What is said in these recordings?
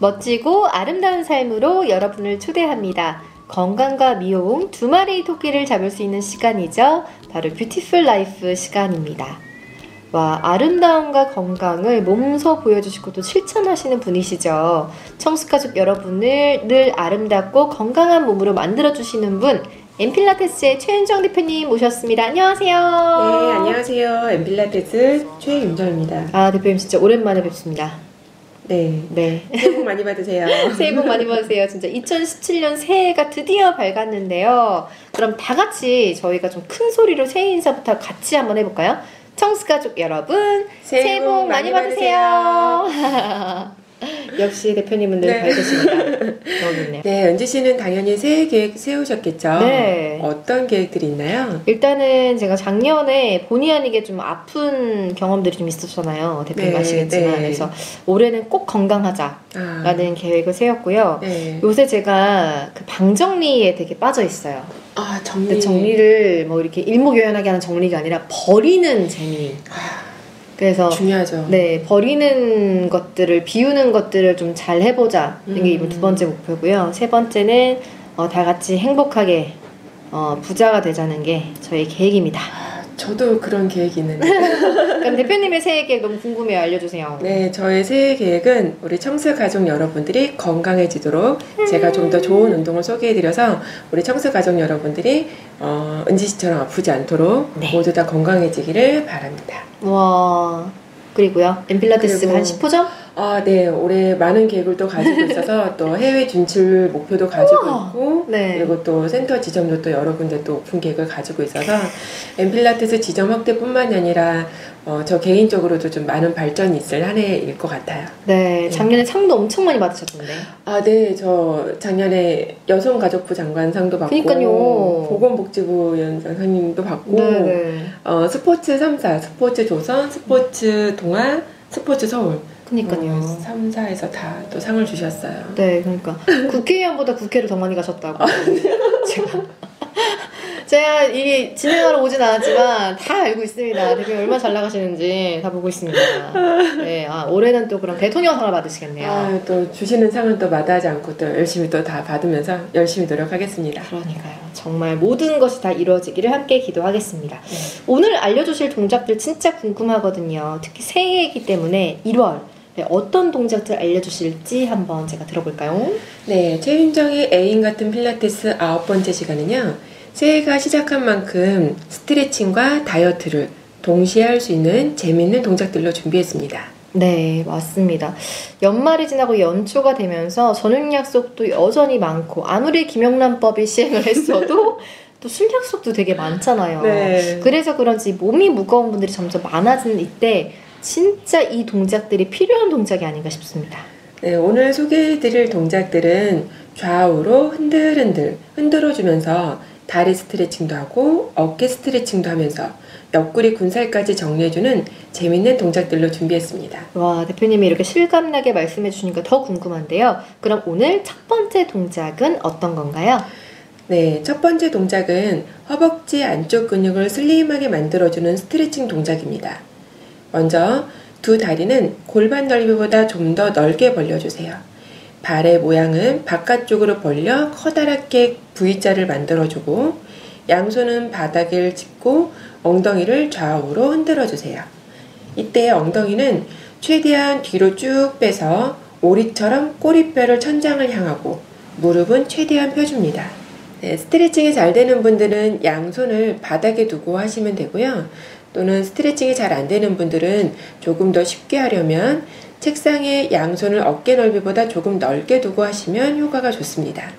멋지고 아름다운 삶으로 여러분을 초대합니다. 건강과 미용 두 마리의 토끼를 잡을 수 있는 시간이죠. 바로 Beautiful Life 시간입니다. 와, 아름다움과 건강을 몸소 보여주시고 또 실천하시는 분이시죠. 청수가족 여러분을 늘 아름답고 건강한 몸으로 만들어주시는 분, 앤필라테스의 최윤정 대표님 모셨습니다. 안녕하세요. 네, 안녕하세요. 앤필라테스 최윤정입니다. 아, 대표님 진짜 오랜만에 뵙습니다. 네. 네. 새해 복 많이 받으세요. 새해 복 많이 받으세요. 진짜 2017년 새해가 드디어 밝았는데요. 그럼 다 같이 저희가 좀 큰 소리로 새해 인사부터 같이 한번 해볼까요? 청스 가족 여러분, 새해, 새해 복 많이, 많이 받으세요. 받으세요. 역시 대표님은 늘 네. 밝으십니다. 너무. 네, 은지 씨는 당연히 새해 계획 세우셨겠죠? 네. 어떤 계획들이 있나요? 일단은 제가 작년에 본의 아니게 좀 아픈 경험들이 좀 있었잖아요. 대표님 네, 아시겠지만. 네. 그래서 올해는 꼭 건강하자라는 아. 계획을 세웠고요. 네. 요새 제가 그 방정리에 되게 빠져 있어요. 아, 정리. 정리를 뭐 이렇게 일목요연하게 하는 정리가 아니라 버리는 재미. 아. 그래서 중요하죠. 네 버리는 것들을 비우는 것들을 좀 잘 해보자 이게 음. 이번 두 번째 목표고요. 세 번째는 어, 다 같이 행복하게 어, 부자가 되자는 게 저희 계획입니다. 저도 그런 계획이 있는데. 그럼 대표님의 새해 계획 너무 궁금해요. 알려주세요. 네, 저의 새해 계획은 우리 청스 가족 여러분들이 건강해지도록 제가 좀 더 좋은 운동을 소개해드려서 우리 청스 가족 여러분들이 어, 은지 씨처럼 아프지 않도록 네. 모두 다 건강해지기를 바랍니다. 와. 그리고요. 앤필라테스가 한 10호점? 아, 네. 올해 많은 계획을 또 가지고 있어서 또 해외 진출 목표도 가지고. 있고 네. 그리고 또 센터 지점도 또 여러 군데 또 오픈 계획을 가지고 있어서 엠필라테스 지점 확대뿐만이 아니라 어, 저 개인적으로도 좀 많은 발전이 있을 한 해일 것 같아요. 네, 네. 작년에 상도 엄청 많이 받으셨던데. 아, 네. 저 작년에 여성가족부 장관 상도 받고 그러니까요. 보건복지부 연장상님도 받고 네네. 네. 어, 스포츠 3사, 스포츠 조선, 스포츠 동아, 스포츠 서울 그니까요. 어, 3, 4에서 다 또 상을 주셨어요. 네, 그러니까 국회의원보다 국회를 더 많이 가셨다고. 제가 제가 이게 진행하러 오진 않았지만 다 알고 있습니다. 대표님 얼마나 잘 나가시는지 다 보고 있습니다. 네, 아, 올해는 또 그럼 대통령 상을 받으시겠네요. 아, 또 주시는 상은 또 마다하지 않고 또 열심히 또 다 받으면서 열심히 노력하겠습니다. 그러니까요. 정말 모든 것이 다 이루어지기를 함께 기도하겠습니다. 네. 오늘 알려주실 동작들 진짜 궁금하거든요. 특히 새해이기 때문에 1월 네, 어떤 동작들 알려주실지 한번 제가 들어볼까요? 네, 최윤정의 애인 같은 필라테스 아홉 번째 시간은요. 새해가 시작한 만큼 스트레칭과 다이어트를 동시에 할 수 있는 재미있는 동작들로 준비했습니다. 네, 맞습니다. 연말이 지나고 연초가 되면서 저녁 약속도 여전히 많고 아무리 김영란법이 시행을 했어도 또 술 약속도 되게 많잖아요. 네. 그래서 그런지 몸이 무거운 분들이 점점 많아지는 이때 진짜 이 동작들이 필요한 동작이 아닌가 싶습니다. 네, 오늘 소개해드릴 동작들은 좌우로 흔들흔들 흔들어주면서 다리 스트레칭도 하고 어깨 스트레칭도 하면서 옆구리 군살까지 정리해주는 재밌는 동작들로 준비했습니다. 와, 대표님이 이렇게 실감나게 말씀해 주시니까 더 궁금한데요. 그럼 오늘 첫 번째 동작은 어떤 건가요? 네, 첫 번째 동작은 허벅지 안쪽 근육을 슬림하게 만들어주는 스트레칭 동작입니다. 먼저 두 다리는 골반 넓이보다 좀 더 넓게 벌려주세요. 발의 모양은 바깥쪽으로 벌려 커다랗게 V자를 만들어주고 양손은 바닥을 짚고 엉덩이를 좌우로 흔들어주세요. 이때 엉덩이는 최대한 뒤로 쭉 빼서 오리처럼 꼬리뼈를 천장을 향하고 무릎은 최대한 펴줍니다. 네, 스트레칭이 잘 되는 분들은 양손을 바닥에 두고 하시면 되고요. 또는 스트레칭이 잘 안 되는 분들은 조금 더 쉽게 하려면 책상에 양손을 어깨 넓이보다 조금 넓게 두고 하시면 효과가 좋습니다.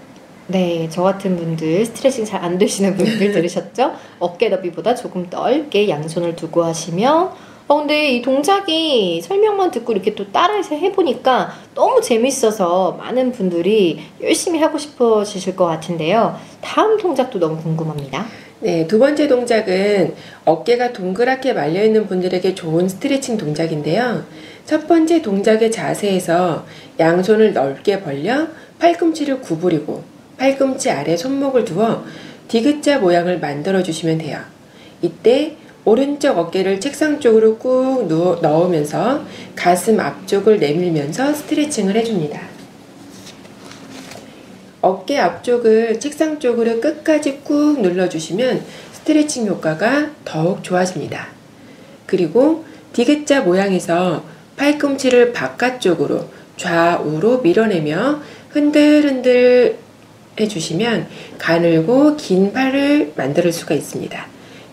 네, 저 같은 분들 스트레칭 잘 안 되시는 분들 들으셨죠? 어깨 넓이보다 조금 넓게 양손을 두고 하시면 어, 근데 이 동작이 설명만 듣고 이렇게 또 따라해서 해보니까 너무 재밌어서 많은 분들이 열심히 하고 싶어지실 것 같은데요. 다음 동작도 너무 궁금합니다. 네, 두 번째 동작은 어깨가 동그랗게 말려있는 분들에게 좋은 스트레칭 동작인데요. 첫 번째 동작의 자세에서 양손을 넓게 벌려 팔꿈치를 구부리고 팔꿈치 아래 손목을 두어 디귿자 모양을 만들어 주시면 돼요. 이때 오른쪽 어깨를 책상 쪽으로 꾹 누워, 넣으면서 가슴 앞쪽을 내밀면서 스트레칭을 해줍니다. 어깨 앞쪽을 책상 쪽으로 끝까지 꾹 눌러주시면 스트레칭 효과가 더욱 좋아집니다. 그리고 디귿자 모양에서 팔꿈치를 바깥쪽으로 좌우로 밀어내며 흔들흔들 해주시면 가늘고 긴 팔을 만들 수가 있습니다.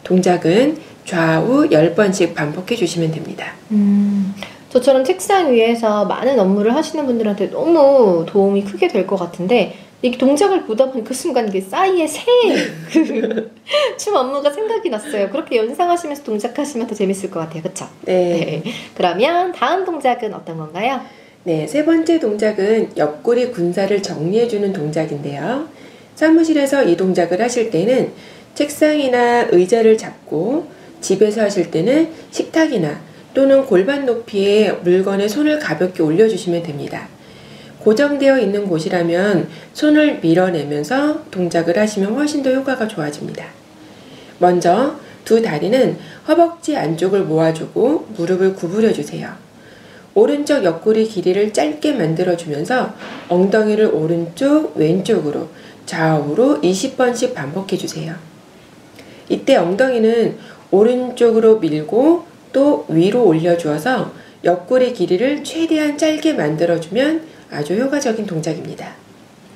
동작은 좌우 10번씩 반복해 주시면 됩니다. 음, 저처럼 책상 위에서 많은 업무를 하시는 분들한테 너무 도움이 크게 될 것 같은데 이 동작을 보다 보니 그 순간 그 싸이의 새그춤 업무가 생각이 났어요. 그렇게 연상하시면서 동작하시면 더 재밌을 것 같아요. 그렇죠? 네. 네. 그러면 다음 동작은 어떤 건가요? 네, 세 번째 동작은 옆구리 군살을 정리해주는 동작인데요. 사무실에서 이 동작을 하실 때는 책상이나 의자를 잡고 집에서 하실 때는 식탁이나 또는 골반 높이에 물건에 손을 가볍게 올려주시면 됩니다. 고정되어 있는 곳이라면 손을 밀어내면서 동작을 하시면 훨씬 더 효과가 좋아집니다. 먼저 두 다리는 허벅지 안쪽을 모아주고 무릎을 구부려 주세요. 오른쪽 옆구리 길이를 짧게 만들어주면서 엉덩이를 오른쪽, 왼쪽으로 좌우로 20번씩 반복해 주세요. 이때 엉덩이는 오른쪽으로 밀고 또 위로 올려주어서 옆구리 길이를 최대한 짧게 만들어주면 아주 효과적인 동작입니다.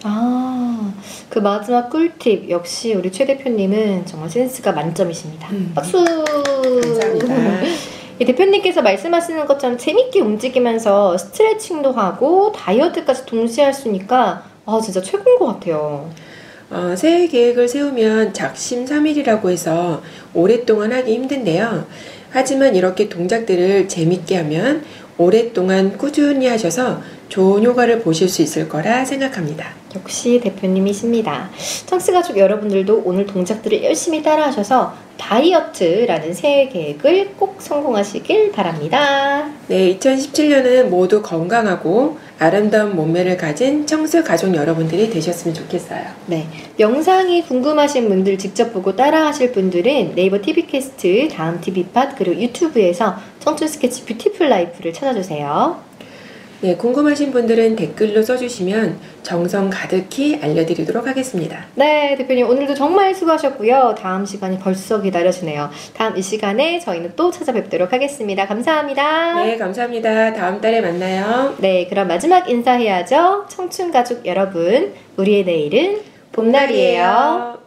아, 그 마지막 꿀팁 역시 우리 최 대표님은 정말 센스가 만점이십니다. 음. 박수. 감사합니다. 이 대표님께서 말씀하시는 것처럼 재밌게 움직이면서 스트레칭도 하고 다이어트까지 동시에 할수 있으니까 아 진짜 최고인 것 같아요. 어, 새해 계획을 세우면 작심삼일이라고 해서 오랫동안 하기 힘든데요. 하지만 이렇게 동작들을 재밌게 하면 오랫동안 꾸준히 하셔서 좋은 효과를 보실 수 있을 거라 생각합니다. 역시 대표님이십니다. 청스 가족 여러분들도 오늘 동작들을 열심히 따라하셔서 다이어트라는 새해 계획을 꼭 성공하시길 바랍니다. 네, 2017년은 모두 건강하고 아름다운 몸매를 가진 청스 가족 여러분들이 되셨으면 좋겠어요. 네. 영상이 궁금하신 분들 직접 보고 따라하실 분들은 네이버 TV캐스트, 다음 TV팟, 그리고 유튜브에서 청춘 스케치 뷰티풀 라이프를 찾아주세요. 네, 궁금하신 분들은 댓글로 써주시면 정성 가득히 알려드리도록 하겠습니다. 네, 대표님 오늘도 정말 수고하셨고요. 다음 시간이 벌써 기다려지네요. 다음 이 시간에 저희는 또 찾아뵙도록 하겠습니다. 감사합니다. 네, 감사합니다. 다음 달에 만나요. 네, 그럼 마지막 인사해야죠. 청춘 가족 여러분, 우리의 내일은 봄날이에요.